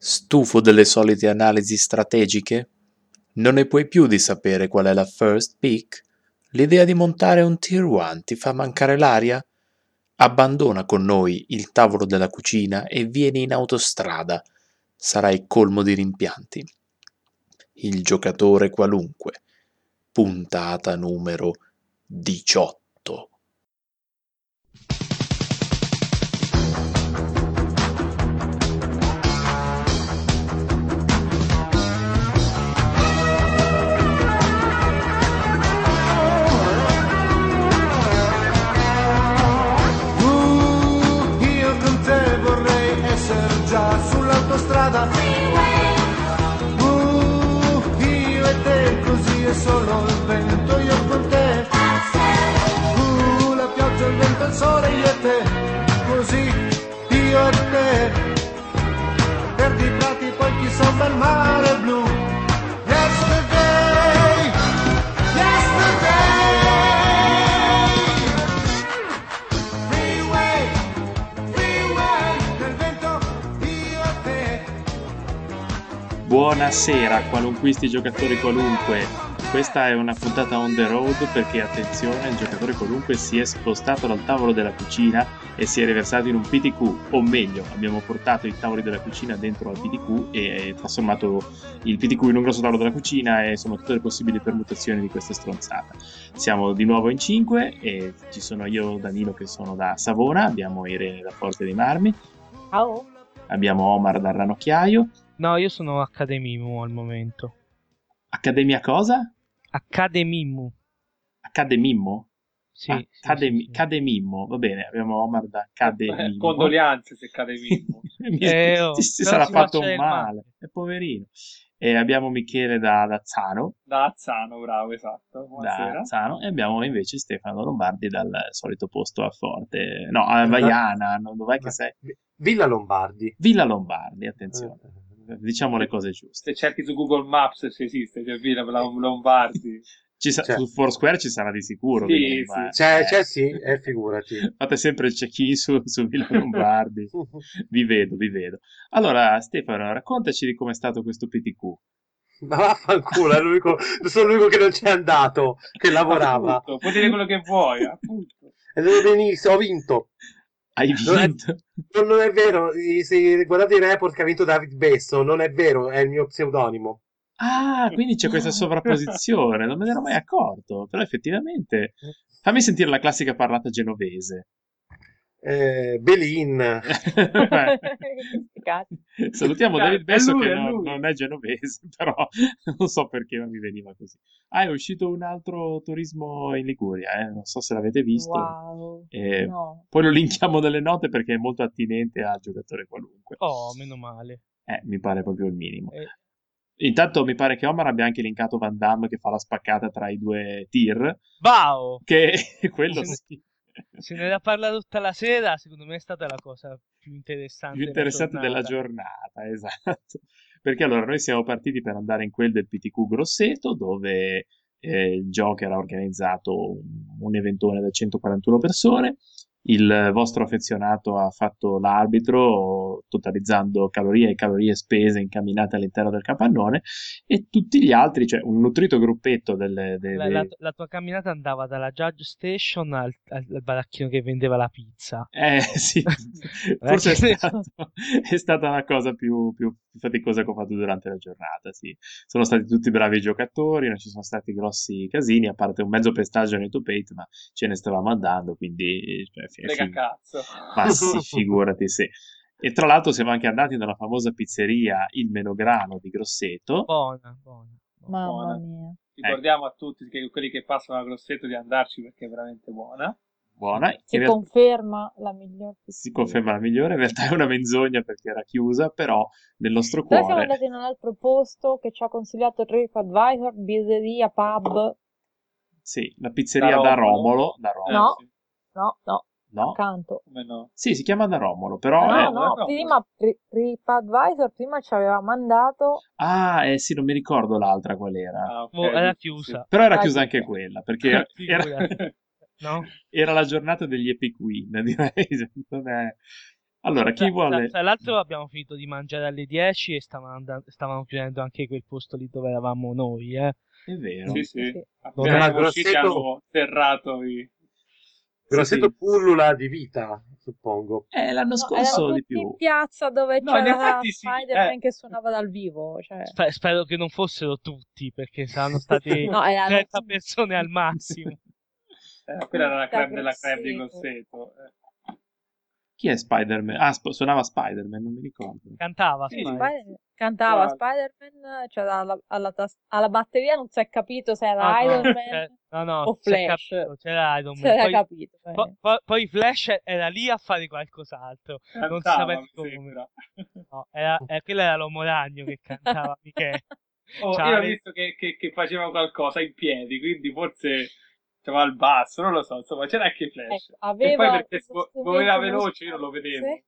Stufo delle solite analisi strategiche? Non ne puoi più di sapere qual è la first pick? L'idea di montare un tier 1 ti fa mancare l'aria? Abbandona con noi il tavolo della cucina e vieni in autostrada. Sarai colmo di rimpianti. Il giocatore qualunque. Puntata numero 18. Così io e te. Perdi i prati poi chi sopra il mare blu. Buonasera, qualunquisti giocatori qualunque. Questa è una puntata on the road perché attenzione, il giocatore qualunque si è spostato dal tavolo della cucina e si è riversato in un PTQ, o meglio, abbiamo portato i tavoli della cucina dentro al PTQ e trasformato il PTQ in un grosso tavolo della cucina e sono tutte le possibili permutazioni di questa stronzata. Siamo di nuovo in 5 e ci sono io, Danilo, che sono da Savona, abbiamo Irene da Forte dei Marmi. Ciao. Abbiamo Omar da Ranocchiaio No, io sono Accademimu al momento. Accademia cosa? Accademimu. Accademimmo? Sì, Accademi- sì, sì, Cademimmo, va bene, abbiamo Omar da Cademimmo. Eh, condolianze se Cademimmo. eh, oh, si, si sarà fatto un male, è poverino. E abbiamo Michele da, da Zano. Da Azzano, bravo, esatto. Buonasera. Da Azzano. E abbiamo invece Stefano Lombardi dal solito posto a Forte. No, a Vaiana, no, dov'è che sei? Villa Lombardi. Villa Lombardi, attenzione. Eh diciamo le cose giuste. Se cerchi su Google Maps se esiste, c'è Villa Lombardi. Ci sa- su Foursquare ci sarà di sicuro. Sì, sì. C'è, c'è sì, eh, figurati. Fate sempre il check-in su, su Villa Lombardi. vi vedo, vi vedo. Allora, Stefano, raccontaci di com'è stato questo PTQ. Ma vaffanculo, è l'unico, sono l'unico che non c'è andato, che lavorava. Appunto, puoi dire quello che vuoi, appunto. Ed è benissimo, ho vinto. Hai vinto? Non è, non è vero, se guardate i report che ha vinto David Besso, non è vero, è il mio pseudonimo. Ah, quindi c'è questa sovrapposizione, non me ne ero mai accorto, però effettivamente... Fammi sentire la classica parlata genovese. Eh, Belin. Salutiamo David Besso che non, non, è genovese, però non so perché non mi veniva così. Ah, è uscito un altro turismo in Liguria, eh? non so se l'avete visto. Wow. Eh, no. Poi lo linkiamo nelle note perché è molto attinente a giocatore qualunque. Oh, meno male. Eh, mi pare proprio il minimo. Eh. Intanto mi pare che Omar abbia anche linkato Van Damme che fa la spaccata tra i due tir. Wow! Che quello sì. Se ne da parlare tutta la sera, secondo me è stata la cosa più interessante. Più interessante della giornata, esatto. Perché allora noi siamo partiti per andare in quel del PTQ Grosseto, dove eh, il Joker ha organizzato un, un eventone da 141 persone il vostro affezionato ha fatto l'arbitro totalizzando calorie e calorie spese incamminate all'interno del capannone e tutti gli altri, cioè un nutrito gruppetto delle... delle... La, la, la, tua camminata andava dalla Judge Station al, al, baracchino che vendeva la pizza. Eh sì, forse è, stato, è, stata la cosa più, più, faticosa che ho fatto durante la giornata, sì. Sono stati tutti bravi giocatori, non ci sono stati grossi casini, a parte un mezzo pestaggio nei top 8, ma ce ne stavamo andando, quindi... Cioè, Frega fig- cazzo. Ma sì, figurati se. E tra l'altro siamo anche andati nella famosa pizzeria Il Menograno di Grosseto. Buona, buona. Mamma buona. mia. Ricordiamo ecco. a tutti che quelli che passano a Grosseto di andarci perché è veramente buona. Buona. Si in conferma la migliore. Si conferma la migliore, in realtà è una menzogna perché era chiusa, però nel nostro cuore... Noi siamo andati in un altro posto che ci ha consigliato TripAdvisor, pizzeria, pub. Sì, la pizzeria da, da Romolo. Da Romolo. No, sì. no, no. No? Accanto. Come no? Sì, si chiama da Romolo, però... No, è... no, prima TripAdvisor prima ci aveva mandato... Ah, eh sì, non mi ricordo l'altra qual era. Ah, okay. oh, era chiusa. Però era chiusa anche quella, perché era... no? era la giornata degli Epic Win, direi. Non è... Allora, chi Tra, vuole... tra l'altro abbiamo finito di mangiare alle 10 e stavano, andando- stavano chiudendo anche quel posto lì dove eravamo noi, eh. È vero. Sì, sì. Sì. Appena usciti Grosseto- hanno serrato i... Grosseto sì. pullula di vita, suppongo. Eh, l'anno No, scorso erano di più. in piazza dove No, c'era effetti sì, Spider-Man eh. che suonava dal vivo. Cioè... Spe- spero che non fossero tutti, perché saranno stati No, erano 30 persone al massimo. Eh, quella era la creme della creme di Grosseto. Grosseto. eh. Chi è Spider-Man? Ah, sp- suonava Spider-Man, non mi ricordo. Cantava, Sì, Spider- cantava. Spider-Man, cioè alla, alla tas- alla batteria non si è capito se era Ah, Iron Man no, no, o Flash. capito, c'era Iron Man. era Poi, capito. eh. po- po- poi Flash era lì a fare qualcos'altro. Non si Cantava, sapeva come. No, era, eh, quello era l'uomo ragno che cantava, Michele. Oh, Ciao, io ho visto che, che- che faceva qualcosa in piedi, quindi forse c'aveva il basso, non lo so, insomma, c'era anche Flash. Ecco, aveva e poi perché muoveva veloce io non lo vedevo.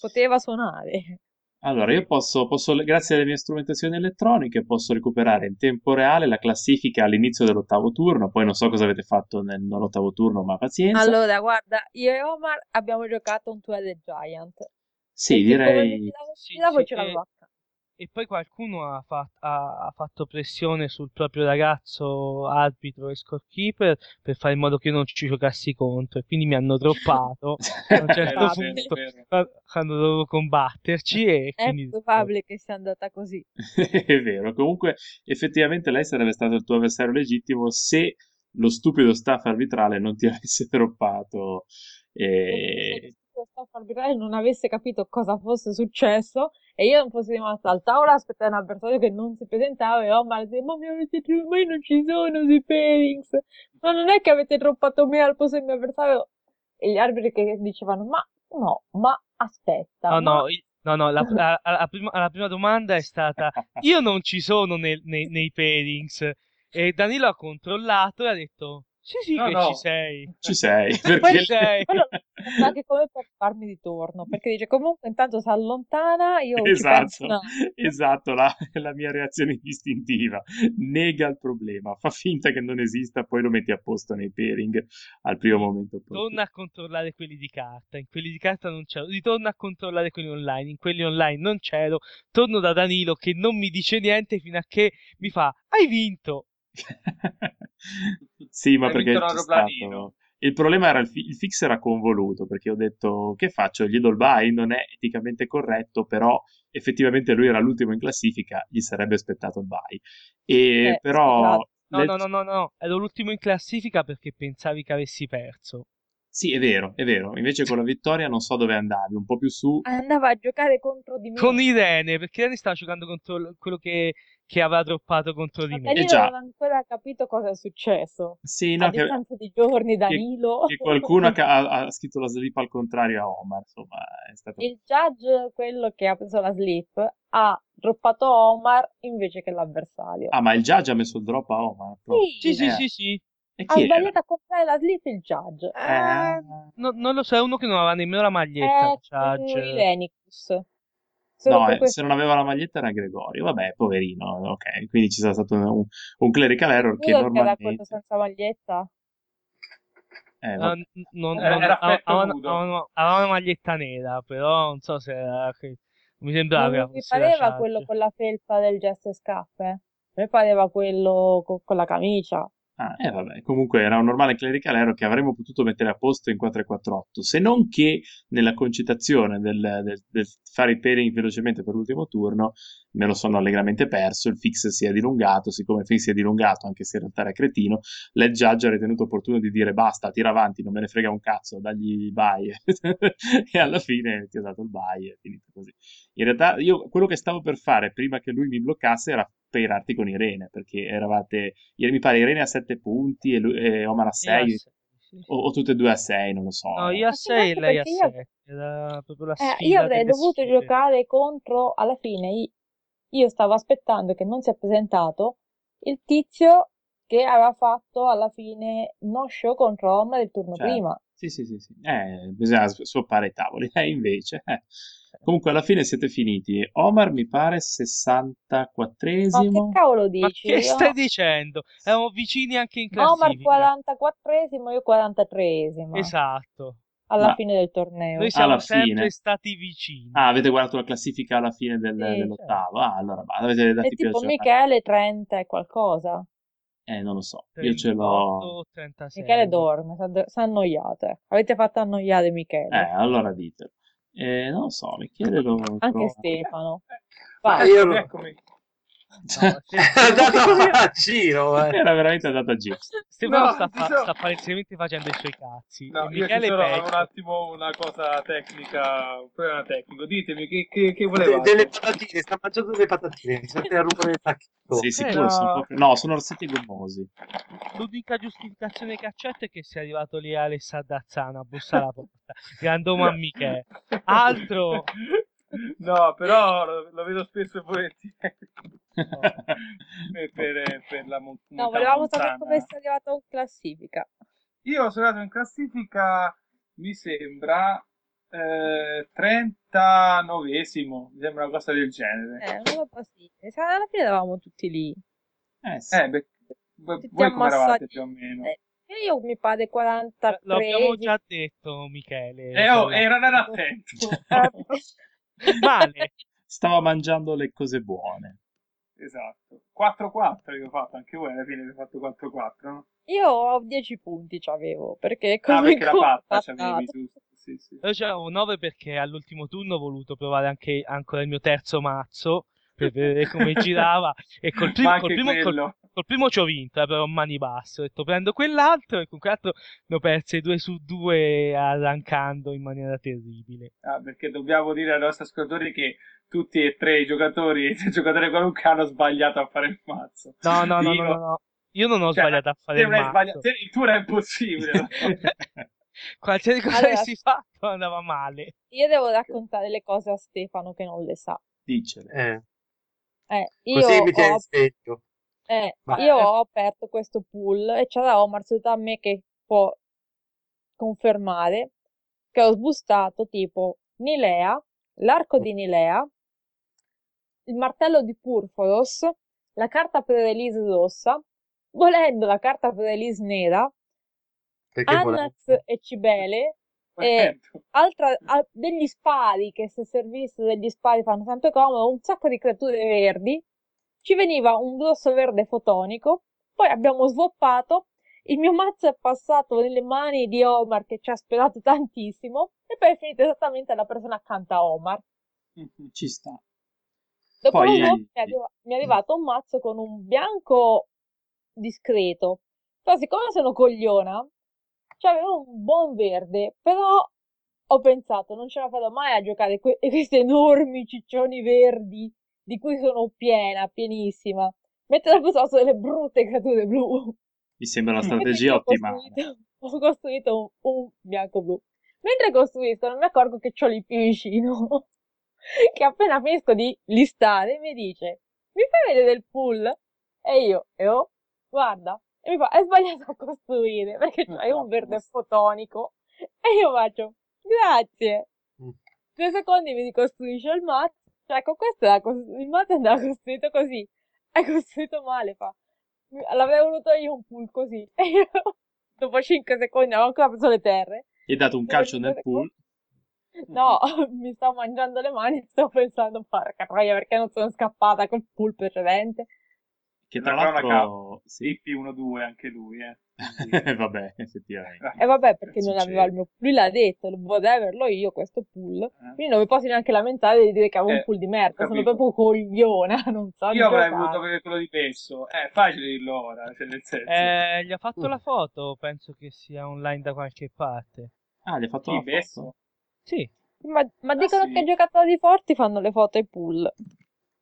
Poteva suonare. Allora, io posso, posso, grazie alle mie strumentazioni elettroniche, posso recuperare in tempo reale la classifica all'inizio dell'ottavo turno. Poi non so cosa avete fatto nel, nell'ottavo turno, ma pazienza. Allora, guarda, io e Omar abbiamo giocato un Twilight Giant. sì, perché come direi. fidavo, Sì, fidavo sì, ce l'avevo e- poi qualcuno ha, fa- ha- ha fatto pressione sul proprio ragazzo arbitro e scorekeeper per fare in modo che io non ci giocassi contro e quindi mi hanno droppato a un certo qua- quando dovevo combatterci e È quindi probabile che sia andata così. È vero, comunque effettivamente lei sarebbe stato il tuo avversario legittimo se lo stupido staff arbitrale non ti avesse droppato. E... Lo staff arbitrale non avesse capito cosa fosse successo e io non fossi rimasta al tavolo a aspettare un avversario che non si presentava e Omar diceva ma mi avete tro- ma io non ci sono sui pairings ma non è che avete droppato me al posto del mio avversario e gli arbitri che dicevano ma no ma aspetta No, ma no, no, no, la, la- la prima, la prima domanda è stata: io non ci sono nel- nei, nei pairings. E Danilo ha controllato e ha detto: Sì, sì, No, che no. ci sei. Ci sei, Poi perché... sei. quello è anche come per farmi di torno perché dice comunque intanto si allontana io ci penso Esatto, attimo. esatto, la, la mia reazione istintiva. Nega il problema, fa finta che non esista, poi lo metti a posto nei pairing al primo momento. opportuno. Torna a controllare quelli di carta. In quelli di carta non c'ero. Ritorna a controllare quelli online. In quelli online non c'ero. Torno da Danilo che non mi dice niente fino a che mi fa: Hai vinto. Sì, ma perché c'è stato... Il problema era il, fi- il fix era convoluto perché ho detto che faccio? Gli do il bye, non è eticamente corretto, però effettivamente lui era l'ultimo in classifica, gli sarebbe aspettato il bye. E Eh, però. No, nel- no, no, no, no. Ero l'ultimo in classifica perché pensavi che avessi perso. Sì, è vero, è vero. Invece con la vittoria non so dove andavi, un po' più su. andava a giocare contro di me Con Irene, perché Irene stava giocando contro quello che, che aveva droppato contro di me. Danilo Eh già. non ha ancora capito cosa è successo. Sì, a no, che, distanza di giorni, Danilo. che qualcuno ha, ha- ha scritto la slip al contrario a Omar, insomma, è stato... Il judge, quello che ha preso la slip, ha droppato Omar invece che l'avversario. Ah, ma il judge ha messo il drop a Omar? proprio. Sì, Sì, sì, Eh, sì, sì. E ha era? sbagliato a comprare la slip il judge. Eh, No- non lo so, è uno che non aveva nemmeno la maglietta. È Judge. Irenicus. Solo No, eh, questo. se non aveva la maglietta era Gregorio. Vabbè, poverino. Ok, quindi ci sarà stato un, un clerical error che che era quello normalmente... senza maglietta. Eh, No, non, Era- era aveva- petto aveva- una maglietta nera, però non so se era. che- Mi sembrava che non mi fosse la pareva quello con la felpa del gesto e scarpe. A me pareva quello co- con la camicia. Ah, eh, vabbè, comunque era un normale clerical error che avremmo potuto mettere a posto in 4-4-8, se non che nella concitazione del, del- del fare i pairing velocemente per l'ultimo turno me lo sono allegramente perso, il fix si è dilungato, siccome il fix si è dilungato, anche se in realtà era cretino, l'head ha ritenuto opportuno di dire basta, tira avanti, non me ne frega un cazzo, dagli bye. e alla fine ti ha dato il bye, è finito così. In realtà io quello che stavo per fare prima che lui mi bloccasse era pairarti con Irene, perché eravate, mi pare Irene a 7 punti e, lui- e Omar a Io a 6, sei, sì. o, o tutte e due a 6, non lo so. No, io a Ma sì, 6 e lei a perché io- 7. Era proprio la Eh, io avrei dovuto sfide. giocare contro, alla fine, io stavo aspettando che non si è presentato il tizio che aveva fatto alla fine no show contro Omar il turno Certo. prima. Sì, sì, sì, sì. Eh, bisogna s- swappare i tavoli. Eh, invece, eh. Comunque alla fine siete finiti. Omar mi pare Ma 64esimo. che cavolo Ma dici? che stai Io- dicendo? Eravamo vicini anche in Omar classifica. 44esimo, io 43esimo. Esatto. alla Ma- fine del torneo. Noi siamo Alla sempre fine. stati vicini. Ah, avete guardato la classifica alla fine del- Sì, dell'ottavo? Ah, allora avete E dati più tipo. Michele 30 e qualcosa. Eh, non lo so, io ce 38, l'ho... 36. Michele dorme, si è annoiato. ecco. Avete fatto annoiare Michele. Eh, allora ditelo. Eh, non lo so, Michele lo... Anche. Stefano. Ma Vai. io no. Eccomi. No, È andato a giro, eh. Era veramente andato a giro. Stefano No, sta, fa- sono- sta palesemente facendo i suoi cazzi. No, io Michele peggio. un attimo una cosa tecnica, un problema tecnico. Ditemi che, che, che De- volevate. delle patatine, sta mangiando delle patatine, mi sente a rompere il sacchetto. Sì, sicuro, no. sono proprio... No, sono orsetti gommosi. L'unica giustificazione che accetto è che sia arrivato lì Alessa Dazzano a bussare alla porta. Grandoma a Michele. Altro. No, però lo, lo vedo spesso e volentieri. per, per, per la mon- No, volevamo sapere montana. come sei arrivato in classifica. Io sono andato in classifica, mi sembra, eh, 39esimo, mi sembra una cosa del genere. Eh, una roba simile. Sa- Alla fine eravamo tutti lì. Eh, sì. Eh, beh, voi Tutti voi come eravate più o meno? Eh, E io mi pare 43. Lo abbiamo già detto, Michele. Eh, oh, era non attento. Male. Stava mangiando le cose buone. esatto. 4-4 io ho fatto, anche voi alla fine avete fatto 4-4, no? Io ho 10 punti c'avevo, perché Ah, come perché la patta c'avevi tu. Sì, sì. Io c'avevo 9 perché all'ultimo turno ho voluto provare anche ancora il mio terzo mazzo per vedere come girava e col primo, col primo, col- col primo ci ho vinto, eh, però a mani basse. Ho detto prendo quell'altro e con quell'altro ne ho perse due su due arrancando in maniera terribile. Ah, perché dobbiamo dire ai nostri ascoltatori che tutti e tre i giocatori, il giocatore qualunque hanno sbagliato a fare il mazzo. No, no, no, Io- no, no, no. Io non ho Cioè, sbagliato a fare il mazzo. sbagliato- il tuo è impossibile. Qualsiasi cosa Allora- avessi fatto andava male. Io devo raccontare le cose a Stefano che non le sa. Dicele. Eh, Eh, io, così mi tieni ho, sveglio. eh, Ma- io ho aperto questo pool e c'era Omar seduto a me che può confermare che ho sbustato tipo Nilea, l'arco di Nilea, il martello di Purforos, la carta per release rossa, volendo la carta per release nera, Perché Annax volevo- e Cibele, e altra, a- degli spari che se servissero degli spari fanno sempre comodo, un sacco di creature verdi, ci veniva un grosso verde fotonico, poi abbiamo swappato, il mio mazzo è passato nelle mani di Omar che ci ha sperato tantissimo e poi è finito esattamente alla persona accanto a Omar. Ci sta. Dopo Poi- swap mi è, arriva- mi è arrivato un mazzo con un bianco discreto, però siccome sono cogliona, c'avevo un buon verde, però ho pensato, non ce la farò mai a giocare que- questi enormi ciccioni verdi di cui sono piena, pienissima. Mentre dopo sono delle brutte creature blu. Mi sembra una strategia ho costruito, ho costruito un, un bianco-blu. Mentre costruisco non mi accorgo che c'ho lì più vicino, che appena finisco di listare mi dice, mi fai vedere il pool? E io, e oh, guarda, e mi fa, è sbagliato a costruire, perché c'hai un verde fotonico. E io faccio, grazie. Mm. Due secondi mi ricostruisce il mazzo. Cioè, ecco, questo era cos- il mazzo andava costruito così. È costruito male, fa. L'avrei voluto io un pool così. E io, dopo 5 secondi, avevo ancora preso le terre. Gli hai dato un calcio nel pool. No, mi stavo mangiando le mani e stavo pensando, porca troia, perché non sono scappata col pool precedente. Che tra l'altro... Sì. IP1-2 anche lui, eh. Vabbè, effettivamente. E vabbè, perché non Succede. aveva il mio... Lui l'ha detto, vorrei averlo io questo pool. Eh. Quindi non mi posso neanche lamentare di dire che avevo Eh, un pool di merda. Sono capito. proprio cogliona, non so Io avrei voluto vedere quello di Pesso. È facile dirlo ora, cioè nel senso. Eh, gli ha fatto Mm. la foto, penso che sia online da qualche parte. Ah, gli hai fatto Chi, la Pesso? foto? Sì, Ma, ma dicono sì? che i giocatori forti fanno le foto ai pool.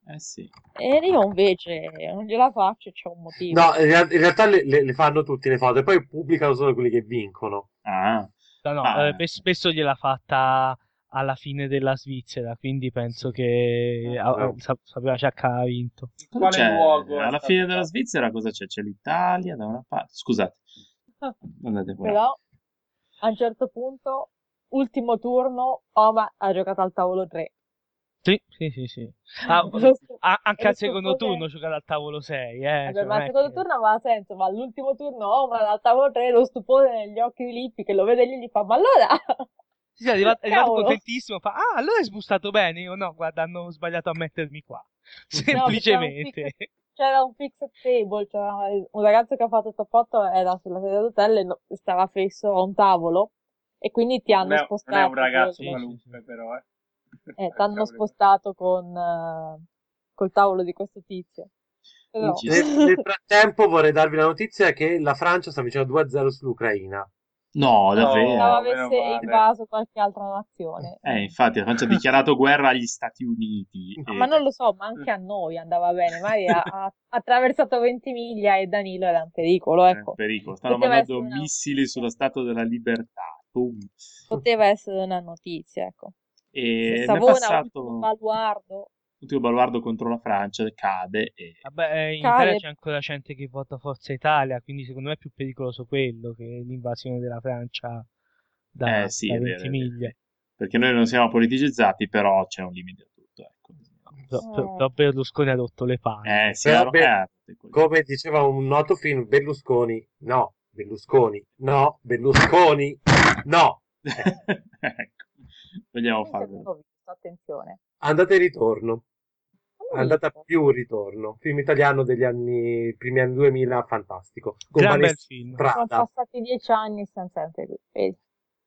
Eh sì. E io invece non gliela faccio, c'è un motivo. No, in, real- in realtà le, le- le fanno tutte le foto e poi pubblicano solo quelli che vincono. Ah, no, no, Ah. eh, pe- spesso gliel'ha fatta alla fine della Svizzera, quindi penso che Ah, ah, sa- sapeva già che aveva vinto. Quale c'è? luogo Alla fine della fatto? Svizzera cosa c'è? C'è l'Italia da una parte. Scusate. Andate fuori. Però a un certo punto, ultimo turno, Oma ha giocato al tavolo 3. Sì, sì, sì, sì. Ah, stu- a- anche al secondo turno giocare al tavolo 6, eh. Vabbè, cioè, ma al è secondo che- turno aveva senso, ma all'ultimo turno, oh, ma al tavolo 3 lo stupore negli occhi di Lippi che lo vede lì e gli fa, ma allora... Sì, sì, è arrivato, è arrivato contentissimo, fa, ah, allora hai sbustato bene? Io no, guarda, hanno sbagliato a mettermi qua. No, Semplicemente. fix- C'era un fixed table, c'era un ragazzo che ha fatto top 8 era sulla sedia d'hotel e no- stava fisso a un tavolo e quindi ti hanno non, è, non spostato. è un ragazzo con- qualunque, però, eh. eh, ti hanno Cavolo. spostato con, eh, col tavolo di questo tizio. Però, Nel, nel frattempo vorrei darvi la notizia che la Francia sta vincendo 2-0 sull'Ucraina. No, davvero. Pensavo meno avesse male. invaso qualche altra nazione. Eh, infatti, la Francia ha dichiarato guerra agli Stati Uniti. E- Ma non lo so, ma anche a noi andava bene. Magari ha, attraversato 20 miglia e Danilo era in pericolo, eh, ecco. pericolo. Stanno Poteva mandando una- missili sulla Statua della Libertà. Boom. Poteva essere una notizia, ecco. E nel Savona, passato, ultimo baluardo. l'ultimo baluardo contro la Francia cade e Vabbè, eh, in Cade. Italia c'è ancora gente che vota Forza Italia, quindi secondo me è più pericoloso quello che l'invasione della Francia da, Eh, sì, da è 20 vero, è vero, miglia. perché noi non siamo politicizzati, però c'è un limite a tutto. Ecco. Però, però- Eh. però Berlusconi ha rotto le palle. Eh, sì, Però, beh, eh. Come diceva un noto film, Berlusconi, no, Berlusconi, no, Berlusconi, no. ecco, vogliamo farlo. attenzione. Andata e ritorno, andata più ritorno, film italiano degli anni, primi anni 2000, fantastico. Con Gran bel film. Sono passati dieci anni siamo sempre qui. Vedi?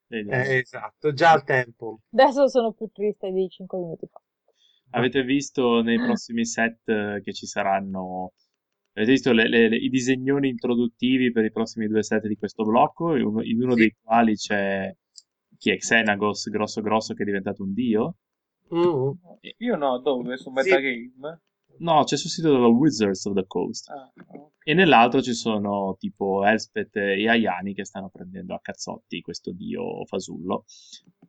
Vediamo. Eh, esatto, già al tempo. Adesso sono più triste di cinque minuti fa. Avete visto nei prossimi set eh, che ci saranno? Avete visto le- le- le- i disegnoni introduttivi per i prossimi due set di questo blocco? In uno, in uno Sì. dei quali c'è chi è Xenagos, grosso grosso, che è diventato un dio. Mm. Io no, dove? Su Sì. Metagame? No, c'è sostituito dalla Wizards of the Coast. Ah, ok. E nell'altro ci sono tipo Elspeth e Ayani che stanno prendendo a cazzotti questo dio fasullo.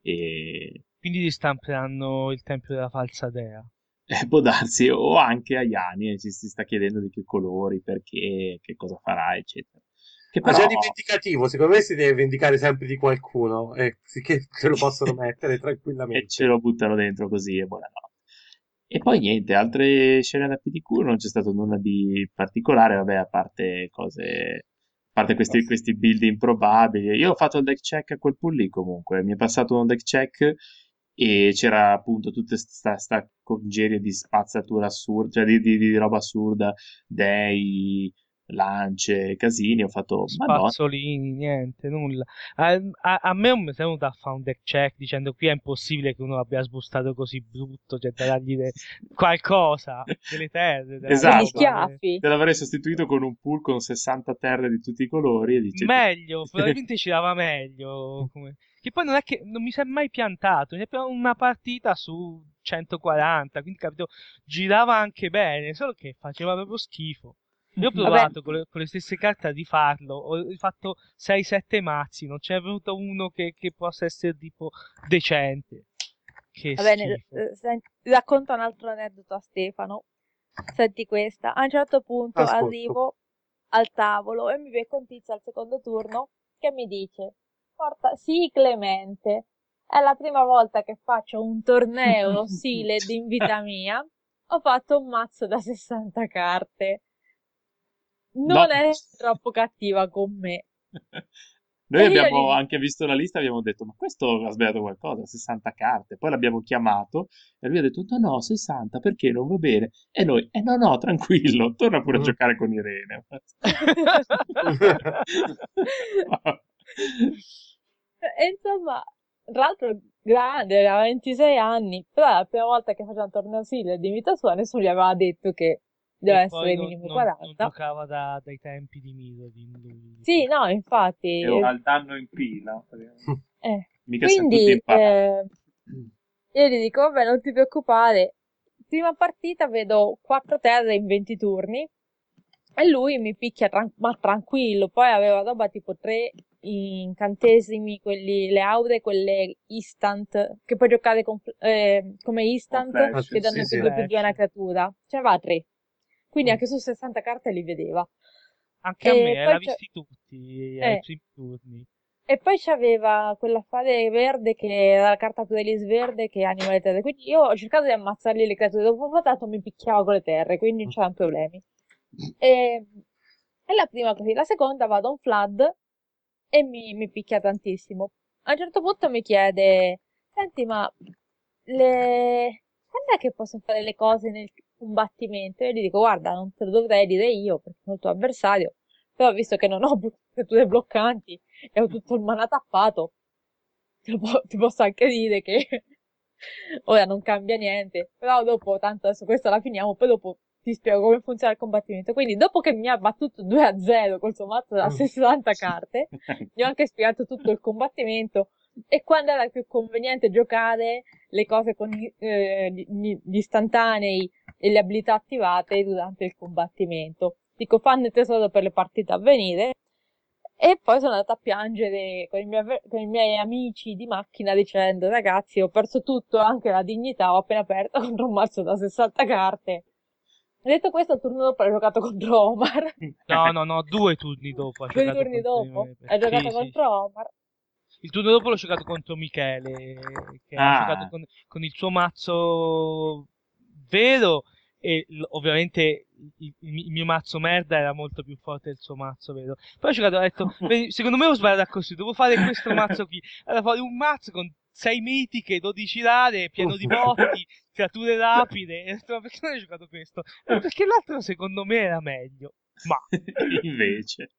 E Quindi ristamperanno il Tempio della Falsa Dea. eh, può darsi, o anche Ayani, e ci si sta chiedendo di che colori, perché, che cosa farà, eccetera. Che Ma però, già di vendicativo, secondo me si deve vendicare sempre di qualcuno e sì che ce lo possono mettere e tranquillamente. ce lo buttano dentro così e buonanotte. E poi niente, altre scene da PDQ non c'è stato nulla di particolare, vabbè, a parte cose, a parte questi, questi build improbabili. Io ho fatto il deck check a quel pool lì comunque, mi è passato un deck check e c'era appunto tutta sta, sta congerie di spazzatura assurda, cioè di, di- di roba assurda, dei, lance, casini, ho fatto, madonna. Spazzolini, niente, nulla. A, a- a me non mi è venuto a fare un deck check dicendo qui è impossibile che uno abbia sbustato così brutto, cioè da dargli de- qualcosa, delle terre. della Esatto. Schiaffi. Te l'avrei sostituito con un pool con 60 terre di tutti i colori e dici... Meglio, probabilmente ci dava meglio. come- Che poi non è che non mi si è mai piantato, ne abbiamo una partita su 140, quindi capito, girava anche bene, solo che faceva proprio schifo. Io ho provato con le, con le stesse carte a rifarlo, ho fatto 6-7 mazzi, non c'è venuto uno che, che possa essere tipo decente. Che Va bene, eh, senti, racconto un altro aneddoto a Stefano. Senti questa. A un certo punto Ascolto. arrivo al tavolo e mi becco un tizio al secondo turno che mi dice: Porta, sì, Clemente, è la prima volta che faccio un torneo Sealed in vita mia. Ho fatto un mazzo da 60 carte. Non No. è troppo cattiva con me. Noi E abbiamo anche visto la lista e abbiamo detto, ma questo ha sbagliato qualcosa, 60 carte. Poi l'abbiamo chiamato e lui ha detto, no, no, 60, perché non va bene? E noi, eh no, no, tranquillo, torna pure a Mm. giocare con Irene. E insomma, tra l'altro grande, aveva 26 anni, però è la prima volta che faceva un torneo Silver di vita sua, nessuno gli aveva detto che deve E poi essere non- minimo non- 40. Non giocava da- dai tempi di Mirodin lui. Sì, no, infatti. E Al danno in pila. eh, Mica Quindi, eh, io gli dico, vabbè, non ti preoccupare. Prima partita vedo 4 terre in 20 turni e lui mi picchia tran- ma tranquillo. Poi aveva roba tipo 3 incantesimi, quelli, le aure, quelle instant, che puoi giocare con- eh, come instant, che danno sì, più sì. più a una creatura. Ce n'aveva 3. Quindi Mm. anche su 60 carte li vedeva. Anche a E me, poi l'ha visti tutti Eh. ai primi turni. E poi c'aveva quell'affare verde che era la carta Pudelis verde che anima le terre. Quindi io ho cercato di ammazzargli le creature. Dopo un po' tanto mi picchiava con le terre, quindi non c'erano problemi. E, e la prima così. La seconda vado a un flood e mi, mi picchia tantissimo. A un certo punto mi chiede, senti, ma le... quando è che posso fare le cose nel combattimento? E io gli dico, guarda, non te lo dovrei dire io perché sono il tuo avversario, però visto che non ho creature bloccanti e ho tutto il mana tappato, ti, po- ti posso anche dire che ora non cambia niente, però dopo, tanto adesso questa la finiamo, poi dopo ti spiego come funziona il combattimento. Quindi, dopo che mi ha battuto 2 a 0 col suo mazzo da Mm. 60 carte, gli ho anche spiegato tutto il combattimento e quando era più conveniente giocare le cose con gli, eh, gli- gli istantanei e le abilità attivate durante il combattimento. Dico, fanne tesoro per le partite a venire. E poi sono andata a piangere con i, miei, con i miei amici di macchina dicendo, ragazzi, ho perso tutto, anche la dignità, ho appena aperto contro un mazzo da 60 carte. Detto questo, il turno dopo ho giocato contro Omar. No, no, no, due turni dopo. ha Due giocato turni dopo hai giocato sì, sì, contro Omar. Il turno dopo l'ho giocato contro Michele, che Ah. ha giocato con, con il suo mazzo vero e l- ovviamente il, il- mio mazzo merda era molto più forte del suo mazzo vero. Poi ho giocato ho detto, "Vedi, secondo me ho sbagliato così, devo fare questo mazzo qui. Allora fare un mazzo con 6 mitiche, 12 rare, pieno di botti, creature rapide. E ho detto, ma perché non hai giocato questo? "Eh, Perché l'altro secondo me era meglio. Ma invece.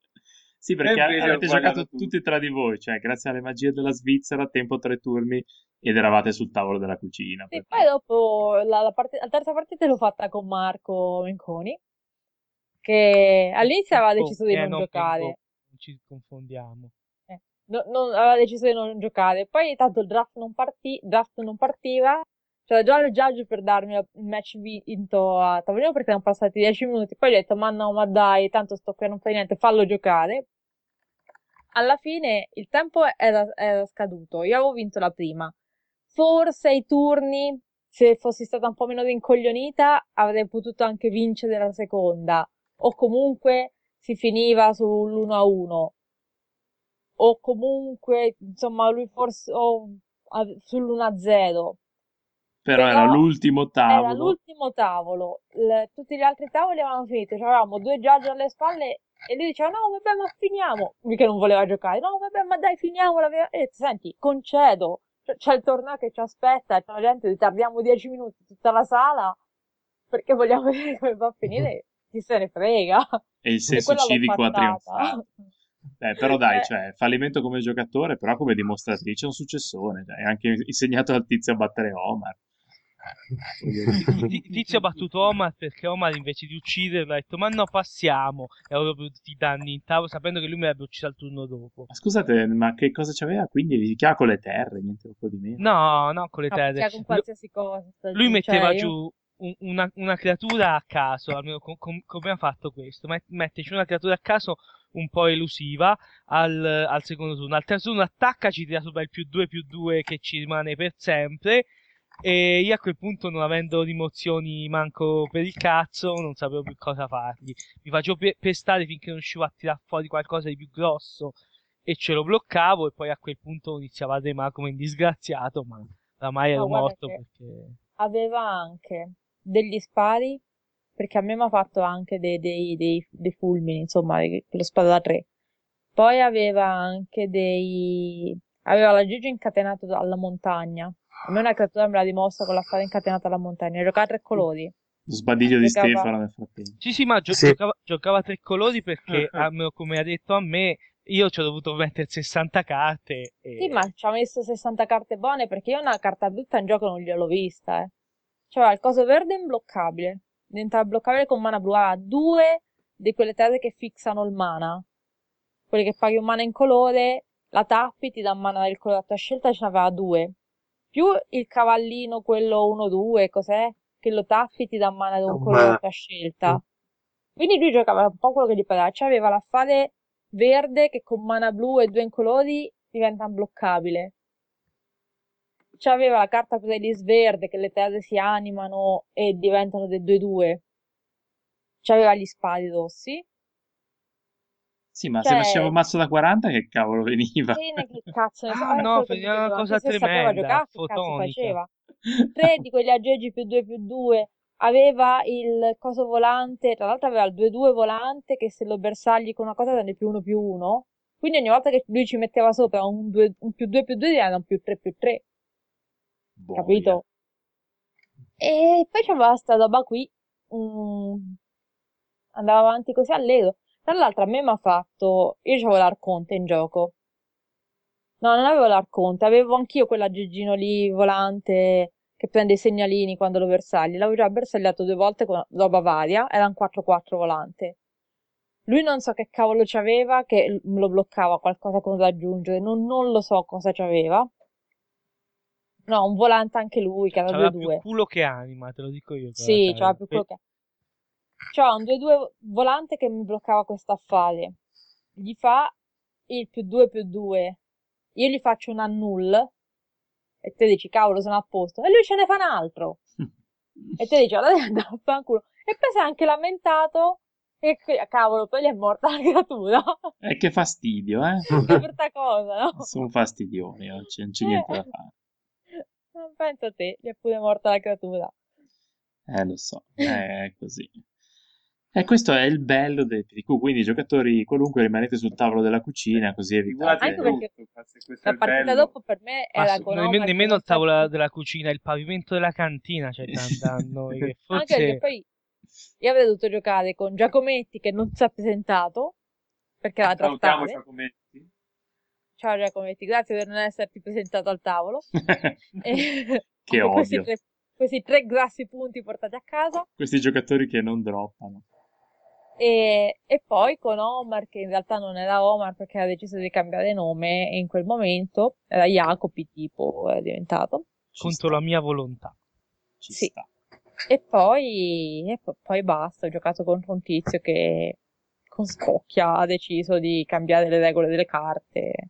Sì, perché avete giocato tutto. tutti tra di voi, cioè grazie alle magie della Svizzera, tempo tre turni ed eravate sul tavolo della cucina. Sì, poi dopo la, la parte- la terza partita l'ho fatta con Marco Menconi, che all'inizio aveva deciso di Eh, non non giocare. non ci confondiamo. No- non- aveva deciso di non giocare. Poi tanto il draft non, parti- draft non partiva. C'era già il judge per darmi il match vinto a tavolino perché erano passati 10 minuti. Poi ho detto, ma no, ma dai, tanto sto qui, non fai niente, fallo giocare. Alla fine il tempo era, era scaduto. Io avevo vinto la prima. Forse ai turni, se fossi stata un po' meno rincoglionita, avrei potuto anche vincere la seconda. O comunque si finiva sull'1 a 1 o comunque, insomma, lui forse o a- sull'1-0. Però era Però l'ultimo Era tavolo. l'ultimo tavolo, l- tutti gli altri tavoli avevano finito, cioè avevamo due judge alle spalle e lui diceva no, vabbè, ma finiamo. Che non voleva giocare, no, vabbè, ma dai, finiamola. E detto, senti, concedo, C'è- c'è il torneo che ci aspetta, c'è la gente, ritardiamo 10 minuti tutta la sala perché vogliamo vedere come va a finire, chi se ne frega. E il senso civico ha fattata. trionfato. Eh, però dai, Eh. cioè, fallimento come giocatore, però come dimostratrice è un successone. Cioè, hai anche insegnato al tizio a battere Omar. Ti- Tizio ha battuto Omar perché Omar invece di ucciderlo ha detto ma no passiamo e avevo tutti i danni in tavola sapendo che lui mi avrebbe ucciso al turno dopo. Ma scusate, ma che cosa c'aveva? Quindi li chiama con le terre, niente un po' di meno. No, no, con le No, terre. con qualsiasi cosa. sta Lui metteva cioè, io- giù un- una, una creatura a caso, almeno com- com- come ha fatto questo? Met- Mette giù una creatura a caso un po' elusiva al, al secondo turno. Al terzo turno attacca, ci tira sopra il più 2 più 2 che ci rimane per sempre. E io a quel punto, non avendo rimozioni manco per il cazzo, non sapevo più cosa fargli. Mi facevo pe- pestare finché non riuscivo a tirare fuori qualcosa di più grosso e ce lo bloccavo. E poi a quel punto iniziava a remare come un disgraziato, ma oramai ero No, morto perché. aveva anche degli spari, perché a me mi ha fatto anche dei, dei- dei- dei fulmini, insomma, lo sparo da tre. Poi aveva anche dei... aveva la Gigi incatenato alla montagna. A me una creatura me la dimostra con l'affare incatenato alla montagna. Giocava a tre colori. Lo sbadiglio di Giocava- Stefano nel frattempo. Sì, sì, ma gio- Sì. giocava, giocava a tre colori perché, almeno come ha detto a me, io ci ho dovuto mettere 60 carte. E... Sì, ma ci ha messo 60 carte buone perché io una carta brutta in gioco non gliel'ho vista, eh. Cioè, il coso verde è imbloccabile. Diventa bloccabile con mana blu. Ha due di quelle terre che fissano il mana. Quelli che paghi un mana in colore, la tappi, ti dà mana del colore a tua scelta, ce n'aveva due. Più il cavallino, quello 1-2, cos'è? Che lo tappi, ti dà mana di un Un colore a scelta. Quindi lui giocava un po' quello che gli pareva. Cioè, aveva l'affare verde che con mana blu e due incolori diventa imbloccabile. C'aveva la carta Prelis verde che le terre si animano e diventano dei 2-2. C'aveva gli spadi rossi. Sì, ma se Cioè- facevo un mazzo da 40, che cavolo veniva? Bene, che cazzo ne. Ah, no, faceva una cosa se sapeva tremenda, giocare, che cazzo fotonica. faceva? Tre di quegli aggeggi più 2 più 2 aveva il coso volante, tra l'altro aveva il 2-2 volante che se lo bersagli con una cosa rende più 1 più 1. Quindi ogni volta che lui ci metteva sopra un, due- un più 2 più 2 diventa un più 3 più 3, Boia. capito? E poi c'aveva sta roba qui, mm, andava avanti così allegro. Tra l'altro a me mi ha fatto, io c'avevo l'Arconte in gioco. No, non avevo l'Arconte, avevo anch'io quell'aggeggino lì volante che prende i segnalini quando lo bersagli. L'avevo già bersagliato due volte con roba varia, era un 4-4 volante. Lui non so che cavolo c'aveva, che lo bloccava qualcosa con raggiungere, non, non lo so cosa c'aveva. No, un volante anche lui, che era C'aveva più 2-2. culo che anima, te lo dico io. Sì, c'aveva. c'aveva più quello che... C'era un 2-2 volante che mi bloccava questo affare. Gli fa il più 2 più 2. Io gli faccio un annull e te dici, cavolo, sono a posto. E lui ce ne fa un altro. E te dici, allora andare a fanculo. E poi si è anche lamentato e cavolo, poi gli è morta la creatura. Eh, che fastidio, eh? Che brutta cosa, no? Sono fastidioni, non c'è, non c'è niente da fare. Non penso a te, gli è pure morta la creatura. Eh, lo so, è così. E questo è il bello del PDQ, quindi i giocatori qualunque rimanete sul tavolo della cucina, così evitate... Anche perché è La partita bello. dopo per me Ma era su- con nemmeno, nemmeno il tavolo della cucina, il pavimento della cantina c'è da da noi. Che Anche forse perché poi io avrei dovuto giocare con Giacometti che non si è presentato perché era trattare. Giacometti. Ciao Giacometti, grazie per non esserti presentato al tavolo. E- Che con questi odio. tre, questi tre grassi punti portati a casa. Questi giocatori che non droppano. E, e poi con Omar, che in realtà non era Omar perché ha deciso di cambiare nome in quel momento, era Jacopi tipo, era diventato. Ci contro sta, la mia volontà. ci Sì. sta. E poi, e po- poi basta, ho giocato contro un tizio che con scocchia ha deciso di cambiare le regole delle carte